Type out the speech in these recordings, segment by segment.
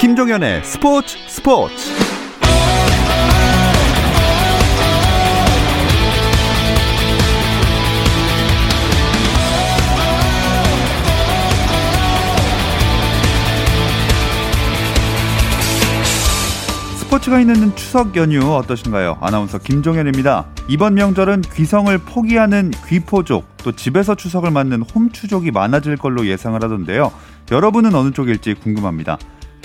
김종현의 스포츠 스포츠 스포츠가 있는 추석 연휴 어떠신가요? 아나운서 김종현입니다. 이번 명절은 귀성을 포기하는 귀포족, 또 집에서 추석을 맞는 홈추족이 많아질 걸로 예상을 하던데요. 여러분은 어느 쪽일지 궁금합니다.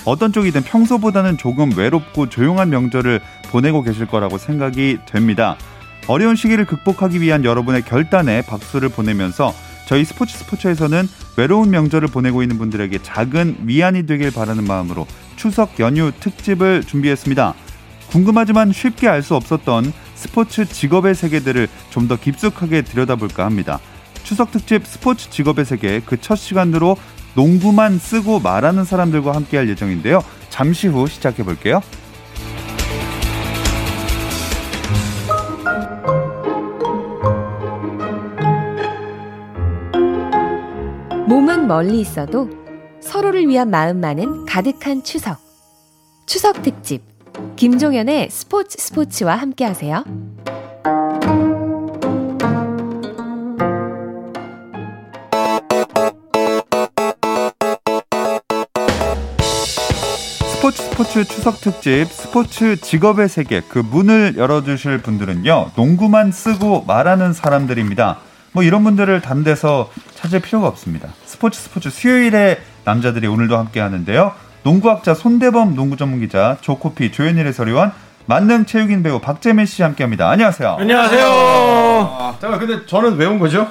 어떤 쪽이든 평소보다는 조금 외롭고 조용한 명절을 보내고 계실 거라고 생각이 됩니다. 어려운 시기를 극복하기 위한 여러분의 결단에 박수를 보내면서 저희 스포츠 스포츠에서는 외로운 명절을 보내고 있는 분들에게 작은 위안이 되길 바라는 마음으로 추석 연휴 특집을 준비했습니다. 궁금하지만 쉽게 알 수 없었던 스포츠 직업의 세계들을 좀 더 깊숙하게 들여다볼까 합니다. 추석 특집 스포츠 직업의 세계 그 첫 시간으로 농구만 쓰고 말하는 사람들과 함께 할 예정인데요. 잠시 후 시작해 볼게요. 몸은 멀리 있어도 서로를 위한 마음만은 가득한 추석. 추석 특집. 김종현의 스포츠 스포츠와 함께 하세요. 스포츠 추석 특집 스포츠 직업의 세계 그 문을 열어주실 분들은요 농구만 쓰고 말하는 사람들입니다. 뭐 이런 분들을 데서 찾을 필요가 없습니다. 스포츠 스포츠 수요일에 남자들이 오늘도 함께 하는데요. 농구학자 손대범 농구 전문 기자 조코피 조현일 해설위원 만능 체육인 배우 박재민 씨 함께합니다. 안녕하세요. 안녕하세요. 아, 잠깐 근데 저는 왜 온 거죠?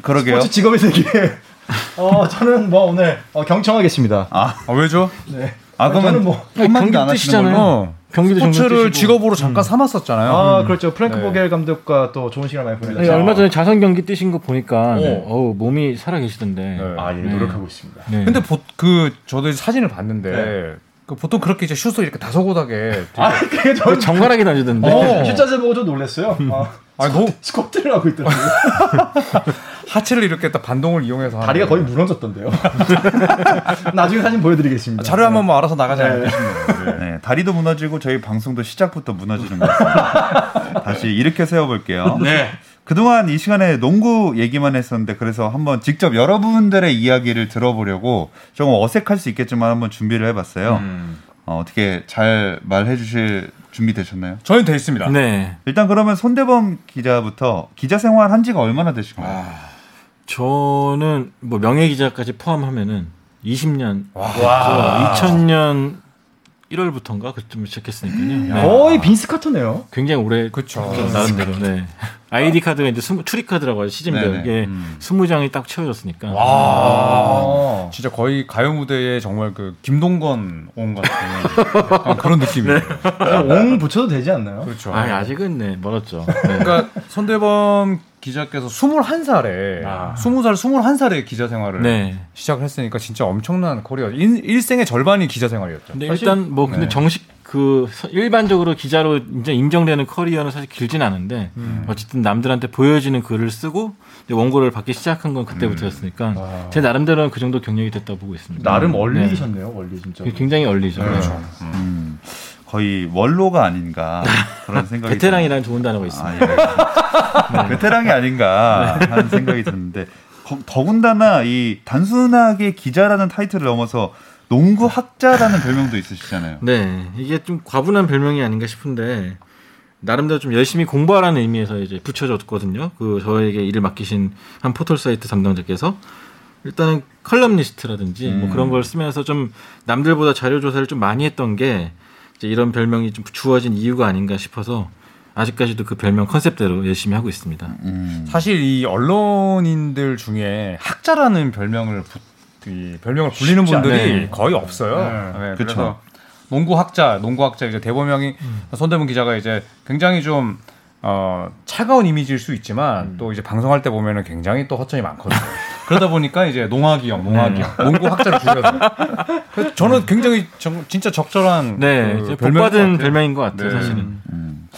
그러게요. 스포츠 직업의 세계. 어 저는 뭐 오늘 어, 경청하겠습니다. 아, 아, 왜죠? 네. 아 그러면 뭐. 걸로? 어, 경기도 스포츠를 직업으로 잠깐 삼았었잖아요. 아 그렇죠. 프랭크 네. 보겔 감독과 또 좋은 시간 많이 네, 보내셨죠. 얼마 전에 자선 경기 뛰신 거 보니까 네. 어우 몸이 살아 계시던데. 네. 아, 예, 노력하고 있습니다. 네. 근데 보, 그 저도 이제 사진을 봤는데 네. 그 보통 그렇게 이제 슛을 이렇게 다소곳하게 되게- 아, 그게 저 정갈하게 던지던데. 어. 숫자제 보고 좀 놀랐어요. 아, 아, 너무 스쿼트를 하고 있더라고요. 하체를 이렇게 딱 반동을 이용해서 다리가 거의 무너졌던데요. 나중에 사진 보여드리겠습니다. 아, 자료 한번 뭐 알아서 나가지 네. 않겠습니다. 네, 다리도 무너지고 저희 방송도 시작부터 무너지는 것 같습니다. 다시 이렇게 세워볼게요. 네. 그동안 이 시간에 농구 얘기만 했었는데 그래서 한번 직접 여러분들의 이야기를 들어보려고 조금 어색할 수 있겠지만 한번 준비를 해봤어요. 음. 어, 어떻게 잘 말해 주실 준비 되셨나요? 저는 돼 있습니다. 네. 일단 그러면 손대범 기자부터 기자 생활 한 지가 얼마나 되신 가요? 저는 뭐 명예 기자까지 포함하면은 20년. 와. 2000년 1월부터인가 그쯤 시작했으니까요. 네. 거의 빈스 카터네요. 굉장히 오래 그쵸. 좀 나름대로. 네. 아이디 카드가 이제 20, 출입 카드라고 하죠 시즌별. 이게 음. 20장이 딱 채워졌으니까. 와. 아. 진짜 거의 가요 무대에 정말 그 김동건 온 같은 그런 느낌이에요. 옹 붙여도 되지 않나요? 그렇죠. 아, 아직은 네, 멀었죠. 네. 그러니까 손대범 기자께서 21살에 아. 20살 21살에 기자 생활을 네. 시작을 했으니까 진짜 엄청난 커리어. 일, 일생의 절반이 기자 생활이었죠. 근데 사실- 일단 뭐 근데 네. 정식 그 서- 일반적으로 기자로 이제 인정되는 커리어는 사실 길진 않은데 음. 어쨌든 남들한테 보여지는 글을 쓰고 원고를 받기 시작한 건 그때부터였으니까 아. 제 나름대로는 그 정도 경력이 됐다고 보고 있습니다. 나름 네. 얼리셨네요, 원리 진짜. 굉장히 얼리죠. 그렇죠. 음, 거의 원로가 아닌가 그런 생각이 베테랑이라는 좋은 단어가 있습니다. 아, 예, 알겠습니다. 베테랑이 아닌가 하는 생각이 드는데 거- 더군다나 이 단순하게 기자라는 타이틀을 넘어서 농구 학자라는 별명도 있으시잖아요. 네, 이게 좀 과분한 별명이 아닌가 싶은데 나름대로 좀 열심히 공부하라는 의미에서 이제 붙여줬거든요. 그 저에게 일을 맡기신 한 포털 사이트 담당자께서 일단은 컬럼니스트라든지 뭐 그런 걸 쓰면서 좀 남들보다 자료 조사를 좀 많이 했던 게 이제 이런 별명이 좀 주어진 이유가 아닌가 싶어서 아직까지도 그 별명 컨셉대로 열심히 하고 있습니다. 음, 사실 이 언론인들 중에 학자라는 별명을 부, 이 별명을 불리는 분들이 않네. 거의 없어요. 네. 네, 그쵸. 그래서 농구 학자, 농구 학자 이제 대범형이 손대문 기자가 이제 굉장히 좀 어, 차가운 이미지일 수 있지만 또 이제 방송할 때 보면은 굉장히 또 허점이 많거든요. 그러다 보니까 이제 농학이 형, 농학이 형, 농구 학자를 줄여서. 그래서 저는 굉장히 정- 진짜 적절한 네, 그 이제 복 별명인 것 받은 같아요. 별명인 것 같아요, 네. 사실은. 음.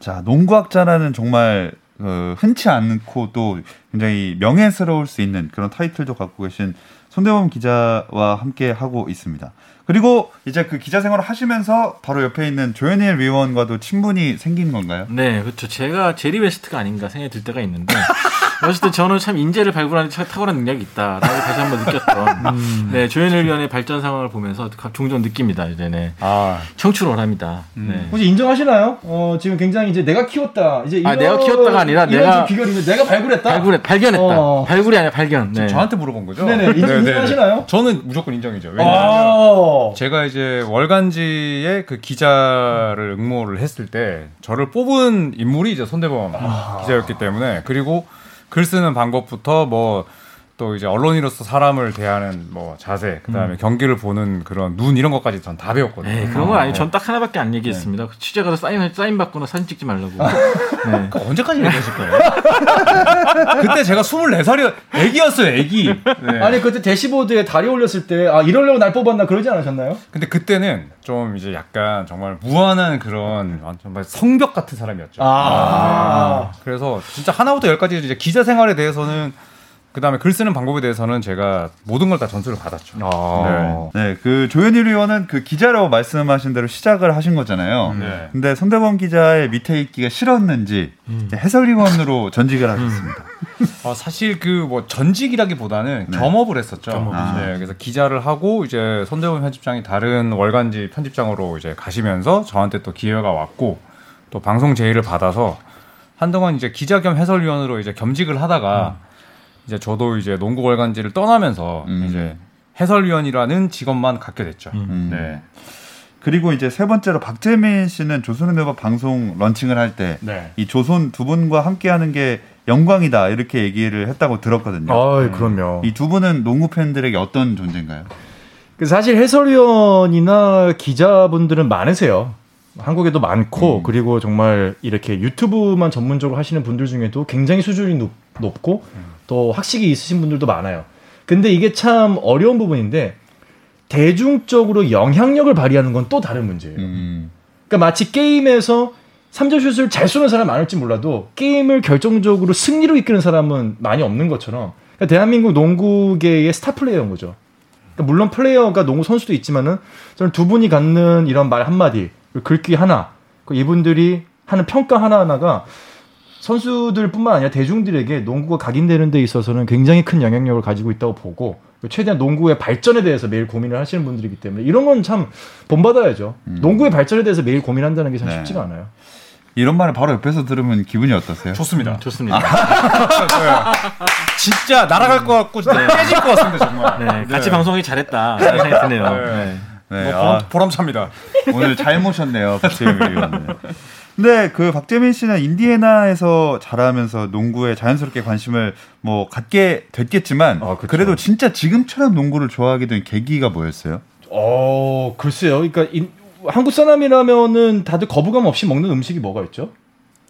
자 농구학자라는 정말 어, 흔치 않고 또 굉장히 명예스러울 수 있는 그런 타이틀도 갖고 계신 손대범 기자와 함께 하고 있습니다. 그리고 이제 그 기자 생활을 하시면서 바로 옆에 있는 조현일 위원과도 친분이 생긴 건가요? 네, 그렇죠. 제가 제리 웨스트가 아닌가 생각이 들 때가 있는데 어쨌든 저는 참 인재를 발굴하는 데 탁월한 능력이 있다라고 다시 한번 느꼈던 음. 네 조현일 위원의 발전 상황을 보면서 종종 느낍니다. 이제 네 아, 청출어람입니다. 음. 네. 혹시 인정하시나요? 어, 지금 굉장히 이제 내가 키웠다. 이제 아, 이런- 내가 키웠다가 아니라 내가- 좀 비결이면 내가 발굴했다. 발굴해 발견했다. 어. 발굴이 아니라 발견. 네. 저한테 물어본 거죠? 네네, 인정- 인정하시나요? 저는 무조건 인정이죠. 왜냐하면 아. 제가 이제 월간지에 그 기자를 응모를 했을 때 저를 뽑은 인물이 이제 손대범 기자였기 때문에 그리고 글 쓰는 방법부터 뭐 또 이제 언론인으로서 사람을 대하는 뭐 자세, 그다음에 경기를 보는 그런 눈 이런 것까지 전 다 배웠거든요. 네, 그런 건 아니. 네. 전딱 하나밖에 안 얘기했습니다. 취재 가서 사인 사인 받거나 사진 찍지 말라고. 네. 그 언제까지 얘기하실 거예요? 그때 제가 24살이 애기였어요, 애기. 네. 아니 그때 대시보드에 다리 올렸을 때 아 이러려고 날 뽑았나 그러지 않으셨나요? 근데 그때는 좀 이제 약간 정말 무한한 그런 정말 성벽 같은 사람이었죠. 아. 그래서 진짜 하나부터 열까지 이제 기자 생활에 대해서는 그 다음에 글 쓰는 방법에 대해서는 제가 모든 걸 다 전수를 받았죠. 어. 네, 그 조현일 의원은 그 기자라고 말씀하신 대로 시작을 하신 거잖아요. 네. 근데 손대범 기자의 밑에 있기가 싫었는지 해설위원으로 전직을 하셨습니다. 어, 사실 그 뭐 전직이라기보다는 겸업을 했었죠. 겸업이죠. 네, 그래서 기자를 하고 이제 손대범 편집장이 다른 월간지 편집장으로 이제 가시면서 저한테 또 기회가 왔고 또 방송 제의를 받아서 한동안 이제 기자 겸 해설위원으로 이제 겸직을 하다가 이제 저도 이제 농구 월간지를 떠나면서 음. 이제 해설위원이라는 직업만 갖게 됐죠. 음. 네. 그리고 이제 세 번째로 박재민 씨는 조선의대법 방송 런칭을 할 때이 네. 조선 두 분과 함께하는 게 영광이다 이렇게 얘기를 했다고 들었거든요. 아, 그럼요. 이 두 분은 농구 팬들에게 어떤 존재인가요? 그 사실 해설위원이나 기자분들은 많으세요. 한국에도 많고 그리고 정말 이렇게 유튜브만 전문적으로 하시는 분들 중에도 굉장히 수준이 높, 높고 또 학식이 있으신 분들도 많아요. 근데 이게 참 어려운 부분인데 대중적으로 영향력을 발휘하는 건 또 다른 문제예요. 음. 그러니까 마치 게임에서 3점 슛을 잘 쏘는 사람 많을지 몰라도 게임을 결정적으로 승리로 이끄는 사람은 많이 없는 것처럼 그러니까 대한민국 농구계의 스타 플레이어인 거죠. 그러니까 물론 플레이어가 농구 선수도 있지만은 저는 두 분이 갖는 이런 말 한마디, 글귀 하나, 그리고 이분들이 하는 평가 하나하나가 선수들뿐만 아니라 대중들에게 농구가 각인되는 데 있어서는 굉장히 큰 영향력을 가지고 있다고 보고 최대한 농구의 발전에 대해서 매일 고민을 하시는 분들이기 때문에 이런 건 참 본받아야죠. 농구의 발전에 대해서 매일 고민한다는 게참 네. 쉽지가 않아요. 이런 말을 바로 옆에서 들으면 기분이 어떠세요? 좋습니다. 좋습니다. 진짜 날아갈 것 같고 진짜 깨질 것 같습니다 정말. 네, 같이 방송하기 잘했다. 이런 생각이 드네요. 네. 네. 네, 뭐 아, 보람, 보람찹니다. 오늘 잘 모셨네요, 박재민 의원 님. 근데 그 박재민 씨는 인디애나에서 자라면서 농구에 자연스럽게 관심을 뭐 갖게 됐겠지만 아. 그래도 진짜 지금처럼 농구를 좋아하게 된 계기가 뭐였어요? 어, 글쎄요. 그러니까 인- 한국 사람이라면은 다들 거부감 없이 먹는 음식이 뭐가 있죠?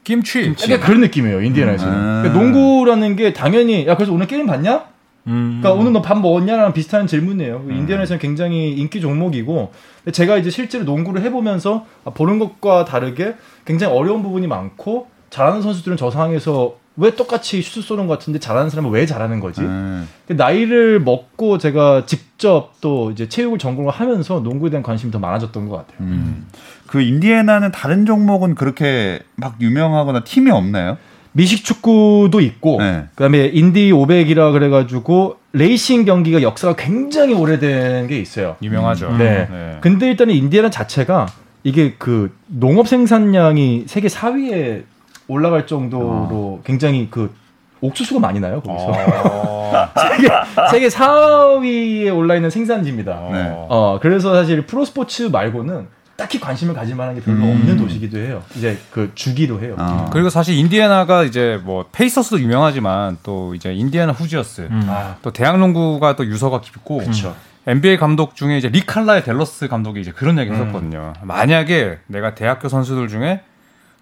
김치. 약간 그런 느낌이에요. 인디애나에서는. 음. 그러니까 농구라는 게 당연히 야 그래서 오늘 게임 봤냐? 음. 그러니까 오늘 너 밥 먹었냐랑 비슷한 질문이에요. 인디애나에서는 굉장히 인기 종목이고 제가 이제 실제로 농구를 해보면서 아, 보는 것과 다르게 굉장히 어려운 부분이 많고 잘하는 선수들은 저 상황에서 왜 똑같이 슛 쏘는 것 같은데 잘하는 사람은 왜 잘하는 거지? 음. 나이를 먹고 제가 직접 또 이제 체육을 전공을 하면서 농구에 대한 관심이 더 많아졌던 것 같아요. 음. 그 인디애나는 다른 종목은 그렇게 막 유명하거나 팀이 없나요? 미식 축구도 있고 네. 그다음에 인디 500이라 그래가지고 레이싱 경기가 역사가 굉장히 오래된 게 있어요. 유명하죠. 네. 근데 일단은 인디애나 자체가 이게 그 농업 생산량이 세계 4위에 올라갈 정도로 굉장히 그 옥수수가 많이 나요 거기서 어. 세계, 세계 4위에 올라 있는 생산지입니다. 네. 어 그래서 사실 프로 스포츠 말고는 딱히 관심을 가질 만한 게 별로 음. 없는 도시기도 해요. 이제 그 주기도 해요. 어. 그리고 사실 인디애나가 이제 뭐 페이서스도 유명하지만 또 이제 인디애나 후지어스 음. 아 또 대학농구가 또 유서가 깊고 그렇죠. NBA 감독 중에 이제 리칼라의 델러스 감독이 이제 그런 얘기 했었거든요. 만약에 내가 대학교 선수들 중에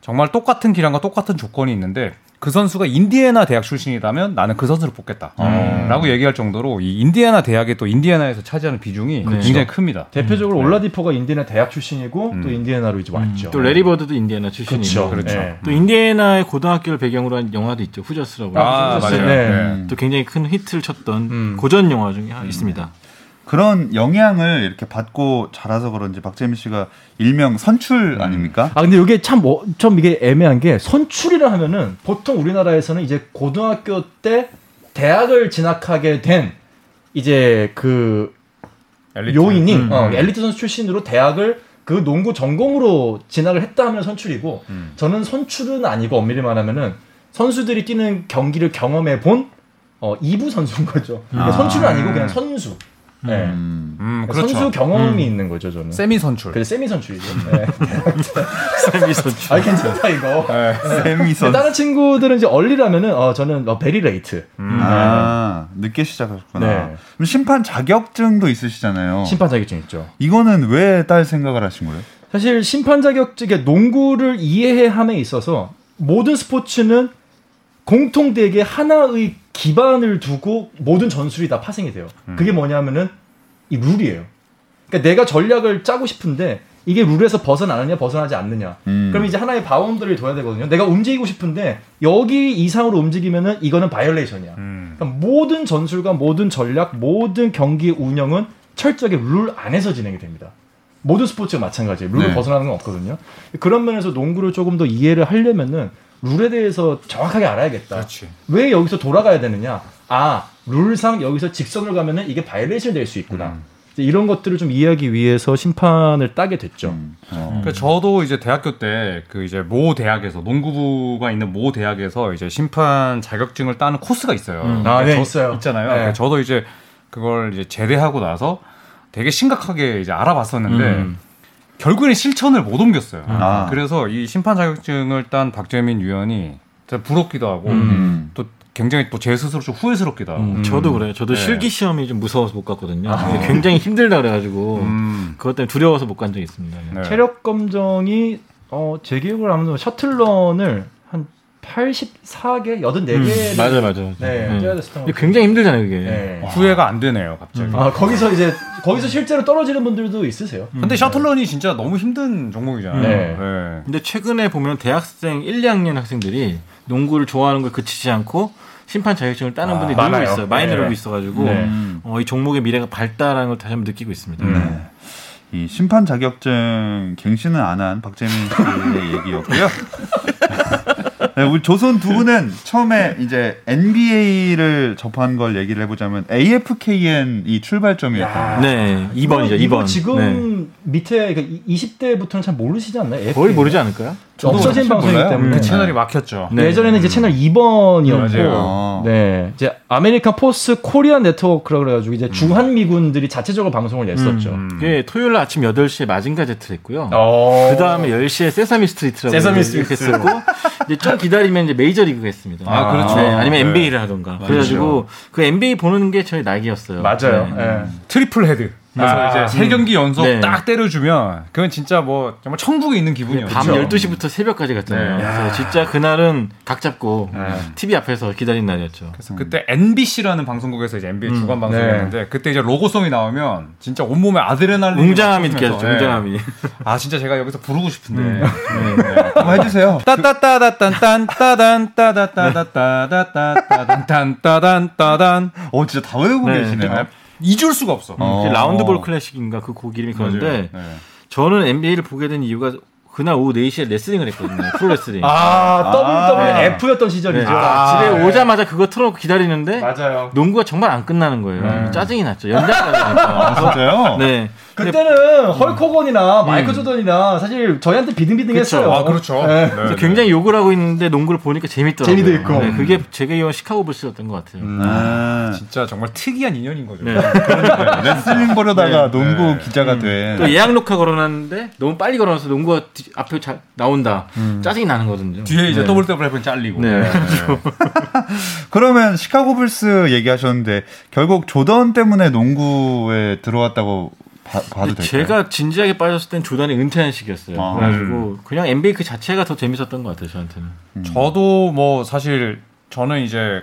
정말 똑같은 기량과 똑같은 조건이 있는데 그 선수가 인디애나 대학 출신이라면 나는 그 선수를 뽑겠다. 라고 얘기할 정도로 이 인디애나 대학이 또 인디애나에서 차지하는 비중이 굉장히 큽니다. 대표적으로 올라디포가 인디애나 대학 출신이고 또 인디애나로 이제 왔죠. 또 래리 버드도 인디애나 출신이고 그렇죠. 그렇죠. 네. 또 인디애나의 고등학교를 배경으로 한 영화도 있죠. Hoosiers라고. 아, 맞아요. 맞아요. 네. 네. 또 굉장히 큰 히트를 쳤던 음. 고전 영화 중에 하나 있습니다. 그런 영향을 이렇게 받고 자라서 그런지 박재민 씨가 일명 선출 아닙니까? 아 근데 이게 참 뭐, 좀 이게 애매한 게 선출이라 하면은 보통 우리나라에서는 이제 고등학교 때 대학을 진학하게 된 이제 그 엘리트. 요인이 음. 어, 엘리트 선수 출신으로 대학을 그 농구 전공으로 진학을 했다 하면 선출이고 음. 저는 선출은 아니고 엄밀히 말하면은 선수들이 뛰는 경기를 경험해 본 어, 2부 선수인 거죠. 아. 선출은 아니고 그냥 선수. 네. 음. 음, 그렇죠. 선수 경험이 있는 거죠, 저는. 세미 선출. 그래 세미 선출이죠. 네. 세미 선출. 아 괜찮다 이거. 네. 세미 선. 다른 친구들은 이제 early라면은 어 저는 어, very late 아 늦게 시작하셨구나. 네. 그럼 심판 자격증도 있으시잖아요. 심판 자격증 있죠. 이거는 왜 딸 생각을 하신 거예요? 사실 심판 자격증에 농구를 이해함에 있어서 모든 스포츠는 공통되게 하나의 기반을 두고 모든 전술이 다 파생이 돼요. 그게 뭐냐면은 이 룰이에요. 그러니까 내가 전략을 짜고 싶은데 이게 룰에서 벗어나느냐 벗어나지 않느냐. 음. 그럼 이제 하나의 바운드를 둬야 되거든요. 내가 움직이고 싶은데 여기 이상으로 움직이면은 이거는 바이올레이션이야. 음. 그러니까 모든 전술과 모든 전략, 모든 경기 운영은 철저하게 룰 안에서 진행이 됩니다. 모든 스포츠가 마찬가지예요. 룰을 네. 벗어나는 건 없거든요. 그런 면에서 농구를 조금 더 이해를 하려면은 룰에 대해서 정확하게 알아야겠다. 그렇지. 왜 여기서 돌아가야 되느냐? 아, 룰상 여기서 직선을 가면은 이게 바이올레이션이 될수 있구나. 음. 이런 것들을 좀 이해하기 위해서 심판을 따게 됐죠. 음. 어. 그 저도 이제 대학교 때 그 이제 모 대학에서 농구부가 있는 모 대학에서 이제 심판 자격증을 따는 코스가 있어요. 그러니까 아, 네, 저- 있어요. 있잖아요. 네. 그러니까 저도 이제 그걸 이제 제대하고 나서 되게 심각하게 이제 알아봤었는데 음. 결국에는 실천을 못 옮겼어요. 아. 그래서 이 심판 자격증을 딴 박재민 위원이 진짜 부럽기도 하고 음. 또 굉장히 또 제 스스로 좀 후회스럽기도 하고. 음. 저도 그래요. 저도 네. 실기 시험이 좀 무서워서 못 갔거든요. 이게 굉장히 힘들다 그래가지고 음. 그것 때문에 두려워서 못 간 적이 있습니다. 네. 체력 검정이 어, 제 기억으로 하면 셔틀런을 한 84개, 84개 음, 맞아요, 맞아요. 네, 네. 뛰어야 됐었던 것 근데 같아요. 굉장히 힘들잖아요, 그게. 네. 후회가 안 되네요, 갑자기. 아, 거기서 이제 거기서 실제로 떨어지는 분들도 있으세요. 근데 셔틀런이 진짜 너무 힘든 종목이잖아요. 네. 근데 최근에 보면 대학생 1, 2학년 학생들이 농구를 좋아하는 걸 그치지 않고 심판 자격증을 따는 아, 분들이 많아요. 늘고 있어요. 많이 네. 늘고 있어가지고 네. 음. 어, 이 종목의 미래가 밝다라는 걸 다시 한번 느끼고 있습니다. 네. 이 심판 자격증 갱신은 안 한 박재민 씨의 얘기였고요. 네, 우리 조선 두 분은 처음에 이제 NBA를 접한 걸 얘기를 해보자면 AFKN이 출발점이었다. 네, 2번이죠, 이거 2번. 지금 밑에 그 20대부터는 잘 모르시지 않나요? 거의 모르지 않을까요? 없어진 방송이기 몰라요. 때문에 그 채널이 막혔죠. 네. 예전에는 이제 채널 2번이었고, 맞아요. 네, 이제 American Force Korean Network라 그래가지고 이제 주한 미군들이 자체적으로 방송을 냈었죠. 음. 그게 토요일 날 아침 8시에 마징가 제트를 했고요. 어. 그 다음에 10시에 세사미 스트리트라고 세사미 이렇게 스트리트. 했었고, 이제 좀 기다리면 이제 메이저 리그가 했습니다. 아, 그렇죠. 네, 아니면 네. NBA를 하던가. 그래가지고 그 NBA 보는 게 저희 낙이었어요. 맞아요. 네. 예. triple head. 그래서 아, 이제 세 경기 연속 네. 딱 때려주면 그건 진짜 뭐 정말 천국에 있는 기분이었죠. 밤 12시부터 새벽까지 갔잖아요. 네. 그래서 진짜 그날은 각 잡고 TV 앞에서 기다린 날이었죠. 그래서 그때 NBC라는 방송국에서 이제 NBA 음. 주간 방송이었는데 그때 이제 로고송이 나오면 진짜 온몸에 아드레날린 웅장함이 느껴졌죠, 웅장함이. 아 진짜 제가 여기서 부르고 싶은데. 음. 네, 네. 한번 해주세요. 따따따따딴 따단 따다따다따다따단 따단 따단 어, 진짜 다 외우고 네. 계시네요. 잊을 수가 없어. 어. 라운드볼 클래식인가 그 곡 이름이 그런데 네. 저는 NBA를 보게 된 이유가 그날 오후 4시에 레슬링을 했거든요. 프로레슬링. 아, 네. WWF였던 시절이죠. 네. 아, 집에 네. 오자마자 그거 틀어놓고 기다리는데 맞아요. 농구가 정말 안 끝나는 거예요. 짜증이 났죠. 연장까지 아, 하니까. 진짜요? 네. 그때는 헐크 호건이나 마이클 조던이나 사실 저희한테 비등비등했어요. 아 그렇죠. 네. 네, 네. 굉장히 욕을 하고 있는데 농구를 보니까 재밌더라고요. 재미도 있고. 네, 그게 제가 이용 시카고 불스였던 것 같아요. 아, 진짜 정말 특이한 인연인 거죠. 네. 레슬링 보려다가 농구 네. 기자가 돼. 또 예약 녹화 걸어놨는데 너무 빨리 걸어놔서 농구가 뒤- 앞에 자- 나온다. 짜증이 나는 거든요. 뒤에 이제 네. WWF는 잘리고. 네. 그러면 시카고 불스 얘기하셨는데 결국 조던 때문에 농구에 들어왔다고 봐, 봐도 될까요? 제가 진지하게 빠졌을 땐 조던이 은퇴한 시기였어요. 아. 그래가지고 그냥 NBA 그 자체가 더 재밌었던 것 같아요 저한테는. 저도 뭐 사실 저는 이제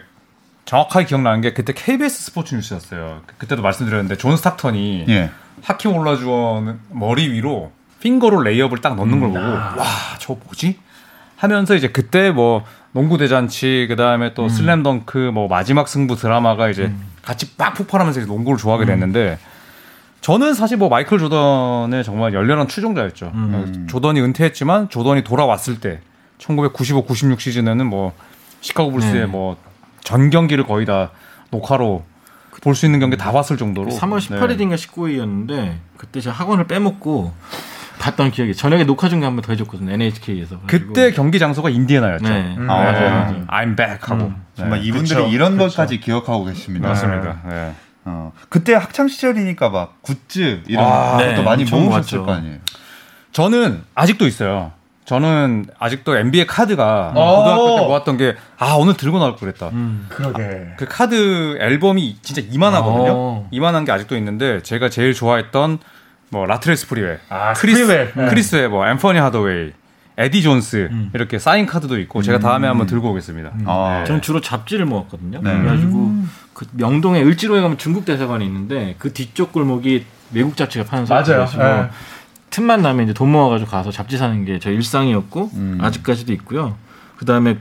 정확하게 기억나는 게 그때 KBS 스포츠 뉴스였어요. 그- 그때도 말씀드렸는데 존 스탁턴이 예. 하킴 올라주원 머리 위로 finger roll 레이업을 딱 넣는 걸 보고 와 저 뭐지 하면서 이제 그때 뭐 농구 대잔치 그 다음에 또 슬램덩크 뭐 마지막 승부 드라마가 이제 같이 빡 폭발하면서 이제 농구를 좋아하게 됐는데 저는 사실 뭐 마이클 조던의 정말 열렬한 추종자였죠. 음. 조던이 은퇴했지만 조던이 돌아왔을 때 1995, 96 시즌에는 뭐 시카고 불스의 네. 뭐전 경기를 거의 다 녹화로 볼수 있는 경기 다 봤을 정도로 3월 네. 18일인가 19일이었는데 그때 제가 학원을 빼먹고 봤던 기억이 저녁에 녹화 중계 한번 더 해줬거든요 NHK에서. 그때 경기 장소가 인디애나였죠. 네. 아, 맞아요, 맞아요. 맞아요. I'm back 하고. 음. 정말 네. 이분들이 그쵸, 이런 그쵸. 것까지 기억하고 계십니다. 맞습니다. 네. 어, 그때 학창 시절이니까 막 굿즈 이런 아, 것도 네, 많이 모으셨을. 거 아니에요. 저는 아직도 있어요. 저는 아직도 NBA 카드가 어. 고등학교 때 모았던 게 아 오늘 들고 나올 걸 그랬다. 음. 그러게. 그 카드 앨범이 진짜 이만하거든요. 어. 이만한 게 아직도 있는데 제가 제일 좋아했던 뭐 라트렐 스프리웰, 아, 크리스. 네. 크리스 웨버, 앤퍼니 하더웨이, 에디 존스 이렇게 사인 카드도 있고 제가 다음에 한번 들고 오겠습니다. 아, 저는 주로 잡지를 모았거든요. 네. 그래가지고 그 명동에 을지로에 가면 중국 대사관이 있는데 그 뒤쪽 골목이 외국 잡지가 파는 맞아요. 서랍이어가지고 예. 틈만 나면 이제 돈 모아가지고 가서 잡지 사는 게 저 일상이었고 음. 아직까지도 있고요. 그 다음에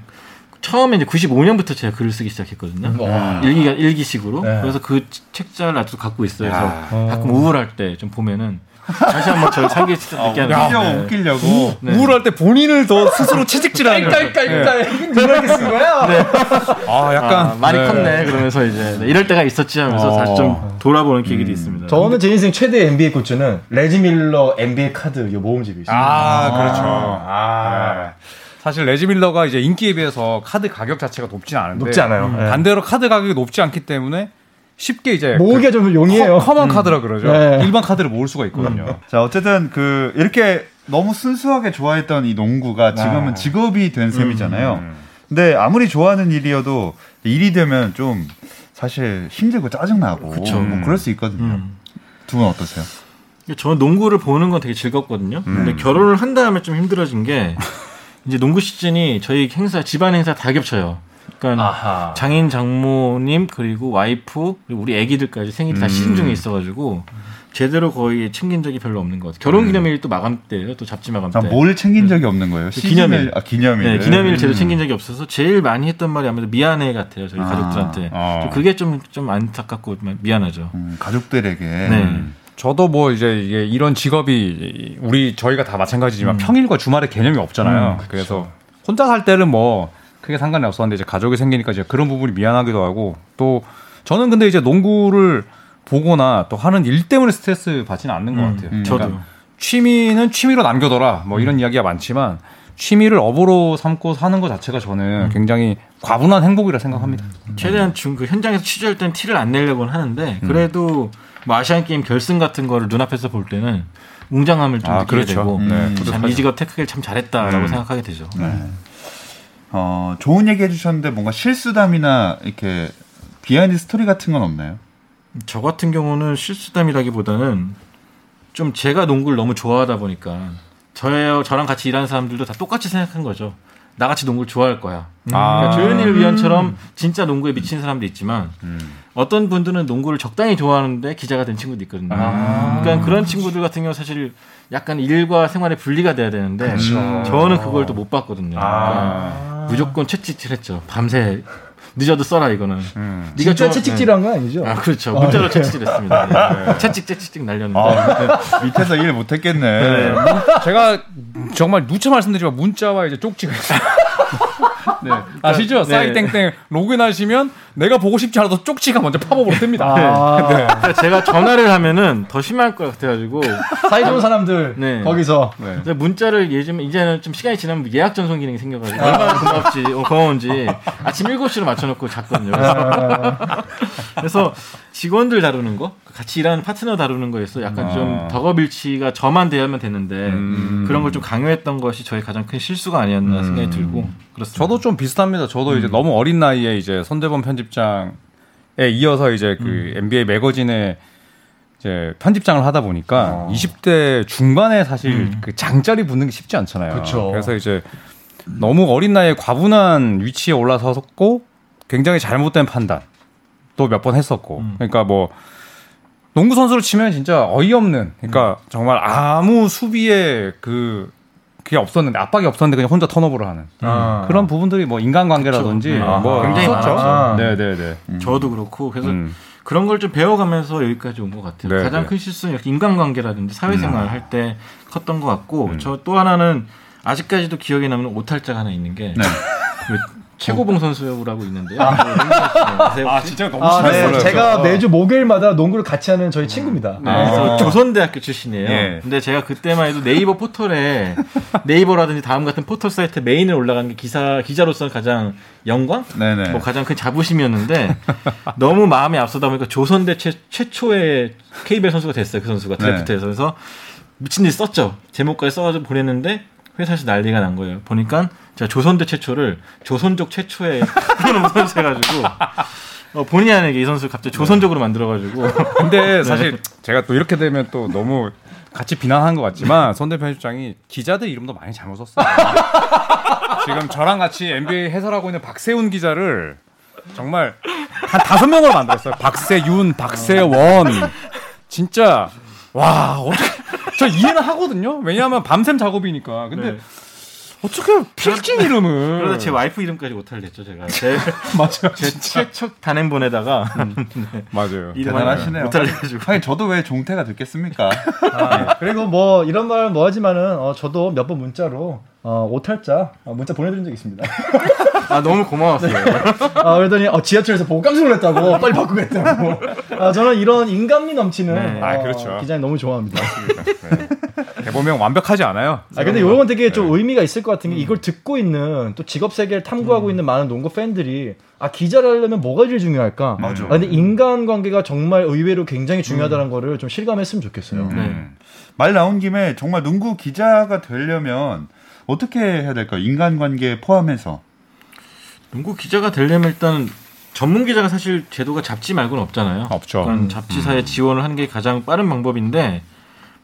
처음에 이제 95년부터 제가 글을 쓰기 시작했거든요. 와. 일기가 일기식으로. 네. 그래서 그 책자를 아직도 갖고 있어요. 야. 그래서 가끔 우울할 때 좀 보면은 다시 한번 저를 살기 시작하게 웃기려고. 네. 웃기려고. 네. 우울할 때 본인을 더 스스로 채찍질하는. 깔깔깔깔. 누가 이렇게 쓴 거야? 아 약간 아, 많이 네. 컸네. 그러면서 이제 네, 이럴 때가 있었지 하면서 어. 다시 좀 돌아보는 계기도 있습니다. 저는 제 인생 최대 NBA 굿즈는 레지 밀러 NBA 카드 요 모음집이 있어요. 아, 그렇죠. 아. 네. 사실 레지 밀러가 이제 인기에 비해서 카드 가격 자체가 높진 않은데 높지 않아요. 네. 반대로 카드 가격이 높지 않기 때문에 쉽게 이제 모으기가 좀 용이해요. 커, common 카드라 그러죠. 네. 일반 카드를 모을 수가 있거든요. 자, 어쨌든 그 이렇게 너무 순수하게 좋아했던 이 농구가 지금은 아. 직업이 된 셈이잖아요. 음. 근데 아무리 좋아하는 일이어도 일이 되면 좀 사실 힘들고 짜증나고 그쵸. 뭐 그럴 수 있거든요. 음. 두분 어떠세요? 저는 농구를 보는 건 되게 즐겁거든요. 근데 결혼을 한 다음에 좀 힘들어진 게 이제 농구 시즌이 저희 행사 집안 행사 다 겹쳐요. 그러니까 아하. 장인 장모님 그리고 와이프 그리고 우리 애기들까지 생일이 다 시즌 중에 있어가지고 제대로 거의 챙긴 적이 별로 없는 것 같아요. 결혼 기념일이 또 마감 때예요. 또 잡지 마감 자, 때. 뭘 챙긴 적이 없는 거예요? 그 기념일. 아, 기념일. 네, 기념일 제대로 챙긴 적이 없어서 제일 많이 했던 말이 아무래도 미안해 같아요. 저희 아. 가족들한테. 어. 좀 그게 좀, 좀 안타깝고 미안하죠. 음, 가족들에게. 네. 저도 뭐 이제 이게 이런 직업이 우리 저희가 다 마찬가지지만 평일과 주말에 개념이 없잖아요. 그래서 혼자 살 때는 뭐 크게 상관이 없었는데 이제 가족이 생기니까 이제 그런 부분이 미안하기도 하고 또 저는 근데 이제 농구를 보거나 또 하는 일 때문에 스트레스 받지는 않는 것 음, 같아요. 음. 저도. 그러니까 취미는 취미로 남겨둬라 뭐 이런 이야기가 많지만 취미를 업으로 삼고 사는 것 자체가 저는 굉장히 과분한 행복이라 생각합니다. 최대한 중, 그 현장에서 취재할 때는 티를 안 내려고는 하는데 그래도 뭐 아시안 게임 결승 같은 거를 눈앞에서 볼 때는 웅장함을 좀 아, 느끼게 그렇죠. 되고 네, 참 이 직업 택하길 참 잘했다라고 음. 생각하게 되죠. 네. 어, 좋은 얘기 해주셨는데 뭔가 실수담이나 이렇게 비하인드 스토리 같은 건 없나요? 저 같은 경우는 실수담이라기보다는 좀 제가 농구를 너무 좋아하다 보니까 저예요 저랑 같이 일하는 사람들도 다 똑같이 생각한 거죠. 나같이 농구를 좋아할 거야. 아. 그러니까 조현일 위원처럼 진짜 농구에 미친 사람도 있지만 음. 어떤 분들은 농구를 적당히 좋아하는데 기자가 된 친구도 있거든요. 아. 그러니까 그런 친구들 같은 경우 사실 약간 일과 생활의 분리가 돼야 되는데 그렇죠. 저는 그걸 또 못 봤거든요. 아. 그러니까 무조건 채찍질 했죠. 밤새 늦어도 써라 이거는. 음. 네가 진짜 채찍질한 거 아니죠? 아 그렇죠. 문자로 채찍질했습니다. 네. 채찍 채찍찍 날렸는데 아, 밑에서 일 못했겠네. 제가 정말 누차 말씀드리지만 문자와 이제 쪽지가 있어요. 네. 아시죠? 네. 싸이땡땡 로그인하시면 내가 보고 싶지 않아도 쪽지가 먼저 팝업으로 뜹니다. 아, 그러니까 제가 전화를 하면은 더 심할 것 같아가지고 사이 좋은 사람들 네. 거기서 문자를 예전 이제는 좀 시간이 지나면 예약 전송 기능이 생겨가지고 얼마나 고맙지 어, 고마운지 아침 7시로 맞춰놓고 잤거든요. 그래서, 그래서 직원들 다루는 거 같이 일하는 파트너 다루는 거에서 약간 좀 아. 덕업일치가 저만 대하면 되는데 음. 그런 걸 좀 강요했던 것이 저의 가장 큰 실수가 아니었나 생각이 들고 그렇습니다. 저도 좀 비슷합니다. 저도 이제 너무 어린 나이에 이제 손대범 편집장에 이어서 이제 그 NBA 매거진에 이제 편집장을 하다 보니까 20대 중반에 사실 그 장짜리 붙는 게 쉽지 않잖아요. 그쵸. 그래서 이제 너무 어린 나이에 과분한 위치에 올라섰고 굉장히 잘못된 판단 또 몇 번 했었고 그러니까 뭐 농구 선수로 치면 진짜 어이없는 그러니까 정말 아무 수비에 그 그게 없었는데 압박이 없었는데 그냥 혼자 턴오버를 하는 아. 그런 부분들이 뭐 인간관계라든지. 네. 뭐 굉장히 있었죠. 많았죠. 네네네. 저도 그렇고 그래서 음. 그런 걸 좀 배워가면서 여기까지 온 것 같아요. 네, 가장 네. 큰 실수는 인간관계라든지 사회생활 할 때 컸던 것 같고 음. 저또 하나는 아직까지도 기억에 남는 오탈자가 하나 있는 게 네. 그 최고봉 선수라고 있는데요. 아, 진짜 너무 아, 네. 제가 어. 매주 목요일마다 농구를 같이 하는 저희 친구입니다. 네, 그래서 조선대학교 출신이에요. 예. 근데 제가 그때만 해도 네이버 포털에 네이버라든지 다음 같은 포털 사이트 메인에 올라가는 게 기사 기자로서는 가장 영광, 네네. 뭐 가장 큰 자부심이었는데 너무 마음이 앞서다 보니까 조선대 최, 최초의 KBL 선수가 됐어요. 그 선수가 드래프트에서 그래서 미친 듯이 썼죠. 제목까지 써가지고 보냈는데 회사에서 난리가 난 거예요. 보니까 제가 조선대 최초를 조선족 최초의 그런 선수 해가지고 어, 본의 아니게 이 선수를 갑자기 조선족으로 만들어가지고 근데 사실 제가 또 이렇게 되면 또 너무 같이 비난한 것 같지만 손대 편집장이 기자들 이름도 많이 잘못 썼어요. 지금 저랑 같이 NBA 해설하고 있는 박세훈 기자를 정말 한 다섯 명으로 만들었어요. 박세윤, 박세원. 진짜 와 어떻게 저 이해는 하거든요. 왜냐하면 밤샘 작업이니까. 근데 네. 어떻게 필진 이름을 그러다 제 와이프 이름까지 오타를 냈죠 제가 제, 맞아요. 제 최초 단행본에다가 맞아요. 이름 대단하시네요. 오타를 내가지고 하긴 저도 왜 종태가 듣겠습니까? 아, 그리고 뭐 이런 말 뭐 하지만은 어, 저도 몇 번 문자로 어, 오탈자 어, 문자 보내드린 적 있습니다. 아 너무 고마웠어요. 아, 그러더니 어, 지하철에서 보고 깜짝 놀랐다고 빨리 바꾸겠다고. 아, 저는 이런 인간미 넘치는 네. 어, 아, 그렇죠. 기자님 너무 좋아합니다. 대보명 완벽하지 않아요. 아 근데 이건 되게 좀 의미가 있을 것 같은 게 이걸 듣고 있는 또 직업 세계를 탐구하고 있는 많은 농구 팬들이 아 기자를 하려면 뭐가 제일 중요할까? 맞아. 아, 근데 인간 관계가 정말 의외로 굉장히 중요하다는 거를 좀 실감했으면 좋겠어요. 네. 말 나온 김에 정말 농구 기자가 되려면 어떻게 해야 될까요? 인간관계 포함해서. 농구 기자가 되려면 일단 전문 기자가 사실 제도가 잡지 말고는 없잖아요. 없죠. 그건 잡지사에 지원을 하는 게 가장 빠른 방법인데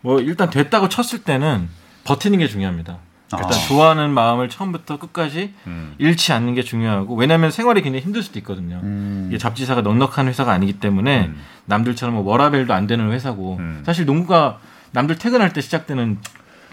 뭐 일단 됐다고 쳤을 때는 버티는 게 중요합니다. 일단 아. 좋아하는 마음을 처음부터 끝까지 음. 잃지 않는 게 중요하고 왜냐하면 생활이 굉장히 힘들 수도 있거든요. 음. 이게 잡지사가 넉넉한 회사가 아니기 때문에 음. 남들처럼 뭐 워라벨도 안 되는 회사고 음. 사실 농구가 남들 퇴근할 때 시작되는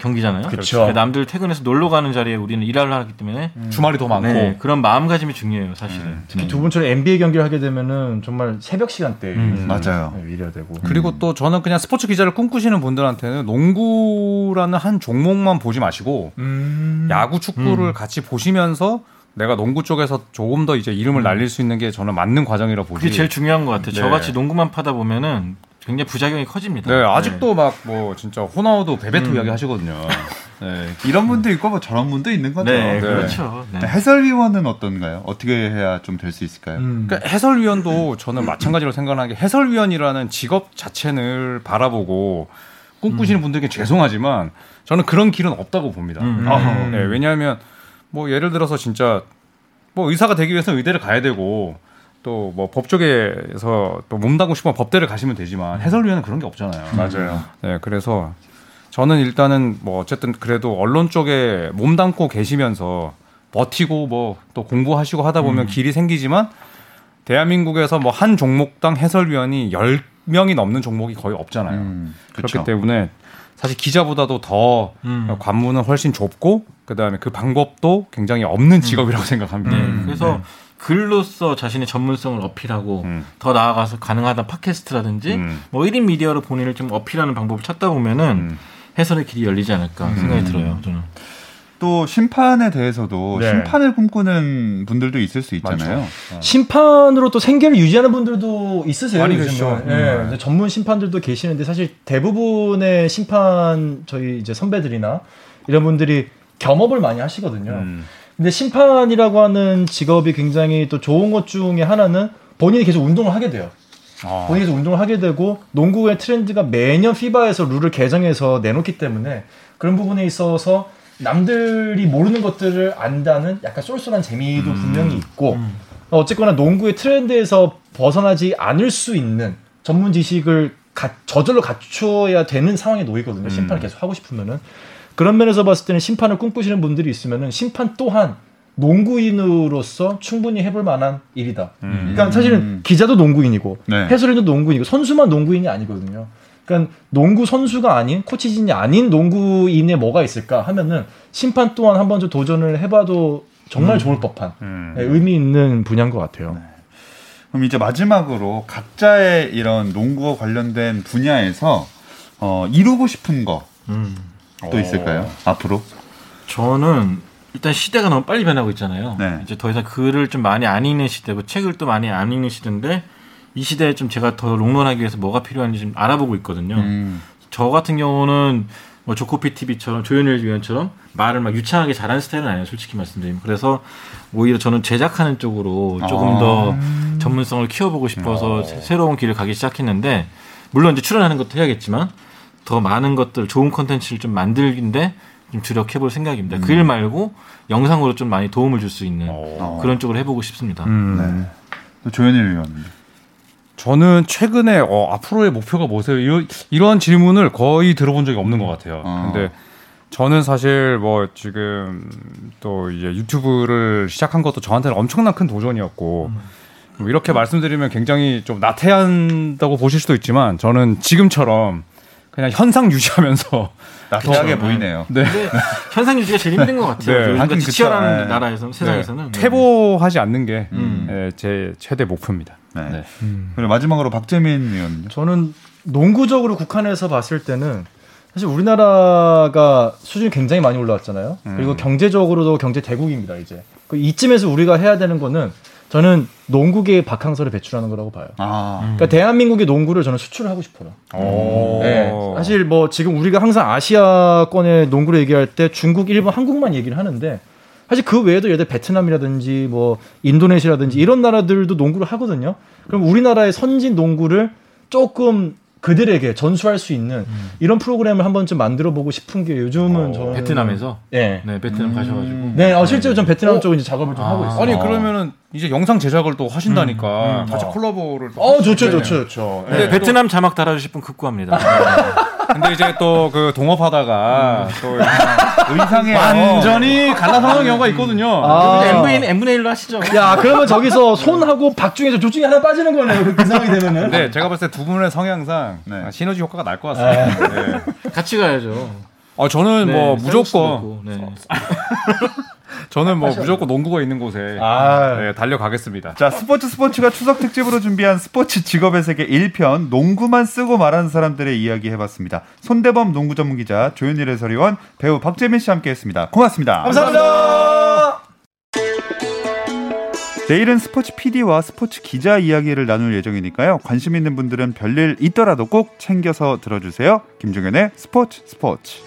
경기잖아요. 그쵸. 그러니까 남들 퇴근해서 놀러 가는 자리에 우리는 일을 하기 때문에 주말이 더 많고 네, 그런 마음가짐이 중요해요, 사실은. 음. 특히 두 분처럼 NBA 경기를 하게 되면은 정말 새벽 시간대 음, 맞아요. 일해야 되고. 그리고 또 저는 그냥 스포츠 기자를 꿈꾸시는 분들한테는 농구라는 한 종목만 보지 마시고 음. 야구, 축구를 같이 보시면서 내가 농구 쪽에서 조금 더 이제 이름을 날릴 수 있는 게 저는 맞는 과정이라 보지. 그게 제일 중요한 것 같아요. 네. 저같이 농구만 파다 보면은 굉장히 부작용이 커집니다. 네, 아직도 막 뭐 진짜 호나우도 베베토 이야기 하시거든요. 네. 이런 분도 있고 뭐 저런 분도 있는 거죠. 네, 네. 그렇죠. 네. 해설위원은 어떤가요? 어떻게 해야 좀 될 수 있을까요? 음. 그러니까 해설위원도 저는 마찬가지로 생각하는 게 해설위원이라는 직업 자체를 바라보고 꿈꾸시는 분들에게 죄송하지만 저는 그런 길은 없다고 봅니다. 음. 어허. 네, 왜냐하면 뭐 예를 들어서 진짜 뭐 의사가 되기 위해서는 의대를 가야 되고 또 뭐 법조계에서 또 몸담고 싶으면 법대를 가시면 되지만 해설위원은 그런 게 없잖아요. 맞아요. 네, 그래서 저는 일단은 뭐 어쨌든 그래도 언론 쪽에 몸담고 계시면서 버티고 뭐 또 공부하시고 하다 보면 길이 생기지만 대한민국에서 뭐 한 종목당 해설위원이 10명이 넘는 종목이 거의 없잖아요. 음, 그렇기. 때문에 사실 기자보다도 더 음. 관문은 훨씬 좁고 그다음에 그 방법도 굉장히 없는 직업이라고 생각합니다. 네, 그래서 글로서 자신의 전문성을 어필하고 음. 더 나아가서 가능하다 팟캐스트라든지 음. 뭐 1인 미디어로 본인을 좀 어필하는 방법을 찾다 보면은 음. 해설의 길이 열리지 않을까 생각이 들어요. 저는. 또 심판에 대해서도 네. 심판을 꿈꾸는 분들도 있을 수 있잖아요. 심판으로 또 생계를 유지하는 분들도 있으세요. 많이. 계시죠. 예, 음. 이제 전문 심판들도 계시는데 사실 대부분의 심판 저희 이제 선배들이나 이런 분들이 겸업을 많이 하시거든요. 음. 근데 심판이라고 하는 직업이 굉장히 또 좋은 것 중에 하나는 본인이 계속 운동을 하게 돼요. 아. 본인이 계속 운동을 하게 되고 농구의 트렌드가 매년 피바에서 룰을 개정해서 내놓기 때문에 그런 부분에 있어서 남들이 모르는 것들을 안다는 약간 쏠쏠한 재미도 분명히 있고 어, 어쨌거나 농구의 트렌드에서 벗어나지 않을 수 있는 전문 지식을 가- 저절로 갖춰야 되는 상황에 놓이거든요. 심판을 계속 하고 싶으면은 그런 면에서 봤을 때는 심판을 꿈꾸시는 분들이 있으면은 심판 또한 농구인으로서 충분히 해볼 만한 일이다. 그러니까 사실은 기자도 농구인이고 네. 해설위도 농구인이고 선수만 농구인이 아니거든요. 그러니까 농구 선수가 아닌 코치진이 아닌 농구인에 뭐가 있을까 하면은 심판 또한 한번 좀 도전을 해봐도 정말 좋을 법한 음. 네, 의미 있는 분야인 것 같아요. 그럼 이제 마지막으로 각자의 이런 농구와 관련된 분야에서 어, 이루고 싶은 거 또 음. 있을까요? 앞으로? 저는 일단 시대가 너무 빨리 변하고 있잖아요. 네. 이제 더 이상 글을 좀 많이 안 읽는 시대고 책을 또 많이 안 읽는 시대인데 이 시대에 좀 제가 더 롱런하기 위해서 뭐가 필요한지 좀 알아보고 있거든요. 음. 저 같은 경우는 뭐 조코피 TV처럼 조현일 위원처럼 말을 막 유창하게 잘하는 스타일은 아니에요, 솔직히 말씀드리면. 그래서 오히려 저는 제작하는 쪽으로 조금 아. 더 전문성을 키워보고 싶어서 새- 새로운 길을 가기 시작했는데 물론 이제 출연하는 것도 해야겠지만 더 많은 것들 좋은 컨텐츠를 좀 만들긴데 좀 주력해 볼 생각입니다. 그일 말고 영상으로 좀 많이 도움을 줄 수 있는 어. 그런 쪽으로 해보고 싶습니다. 음. 네. 또 조현일 위원님. 저는 최근에 어, 앞으로의 목표가 뭐세요? 이런, 이런 질문을 거의 들어본 적이 없는 것 같아요. 어. 근데 저는 사실 뭐 지금 또 이제 유튜브를 시작한 것도 저한테는 엄청난 큰 도전이었고 뭐 이렇게 말씀드리면 굉장히 좀 나태한다고 보실 수도 있지만 저는 지금처럼 그냥 현상 유지하면서 나태하게 보이네요. 네. 근데 현상 유지가 제일 힘든 것 같아요. 네. 요즘. 치열한 네. 나라에서 세상에서는 퇴보하지 않는 게 음. 제 최대 목표입니다. 네. 네. 그리고 마지막으로 박재민 위원님. 저는 농구적으로 국한해서 봤을 때는 사실 우리나라가 수준이 굉장히 많이 올라왔잖아요. 그리고 경제적으로도 경제 대국입니다. 이제 그 이쯤에서 우리가 해야 되는 거는 저는 농구계의 박항서를 배출하는 거라고 봐요. 아, 그러니까 대한민국의 농구를 저는 수출을 하고 싶어요. 오. 네. 사실 뭐 지금 우리가 항상 아시아권의 농구를 얘기할 때 중국, 일본, 한국만 얘기를 하는데 사실 그 외에도 예를 들어 베트남이라든지 뭐 인도네시아라든지 이런 나라들도 농구를 하거든요. 그럼 우리나라의 선진 농구를 조금 그들에게 전수할 수 있는 이런 프로그램을 한번 좀 만들어 보고 싶은 게 요즘은 저는 베트남에서 네. 네 베트남 가셔가지고 네, 어, 실제로 좀 베트남 쪽으로 이제 작업을 좀 하고 있어요. 아니 그러면은 이제 영상 제작을 또 하신다니까 음, 같이 어. 콜라보를 또 어, 좋죠. 좋죠, 좋죠. 네, 네. 베트남 자막 달아주실 분 극구합니다. 근데 이제 또 그 동업하다가 또 의상에 완전히 갈라서는 경우가 있거든요. 아. n분의 n분의 1로 하시죠. 야, 그러면 저기서 손하고 박 중에서 둘 중에 하나 빠지는 거네요. 그 상황이 되면은. 네, 제가 봤을 때 두 분의 성향상 네. 아, 시너지 효과가 날 것 같습니다. 네. 같이 가야죠. 어, 저는 네, 뭐 무조건 네. 저는 뭐 무조건 농구가 있는 곳에 아. 네, 달려가겠습니다. 자, 스포츠 스포츠가 추석 특집으로 준비한 스포츠 직업의 세계 1편 농구만 쓰고 말하는 사람들의 이야기 해봤습니다. 손대범 농구 전문 기자, 조현일 해설위원, 배우 박재민 씨와 함께했습니다. 고맙습니다. 감사합니다. 내일은 스포츠 PD와 스포츠 기자 이야기를 나눌 예정이니까요. 관심 있는 분들은 별일 있더라도 꼭 챙겨서 들어주세요. 김종현의 스포츠 스포츠.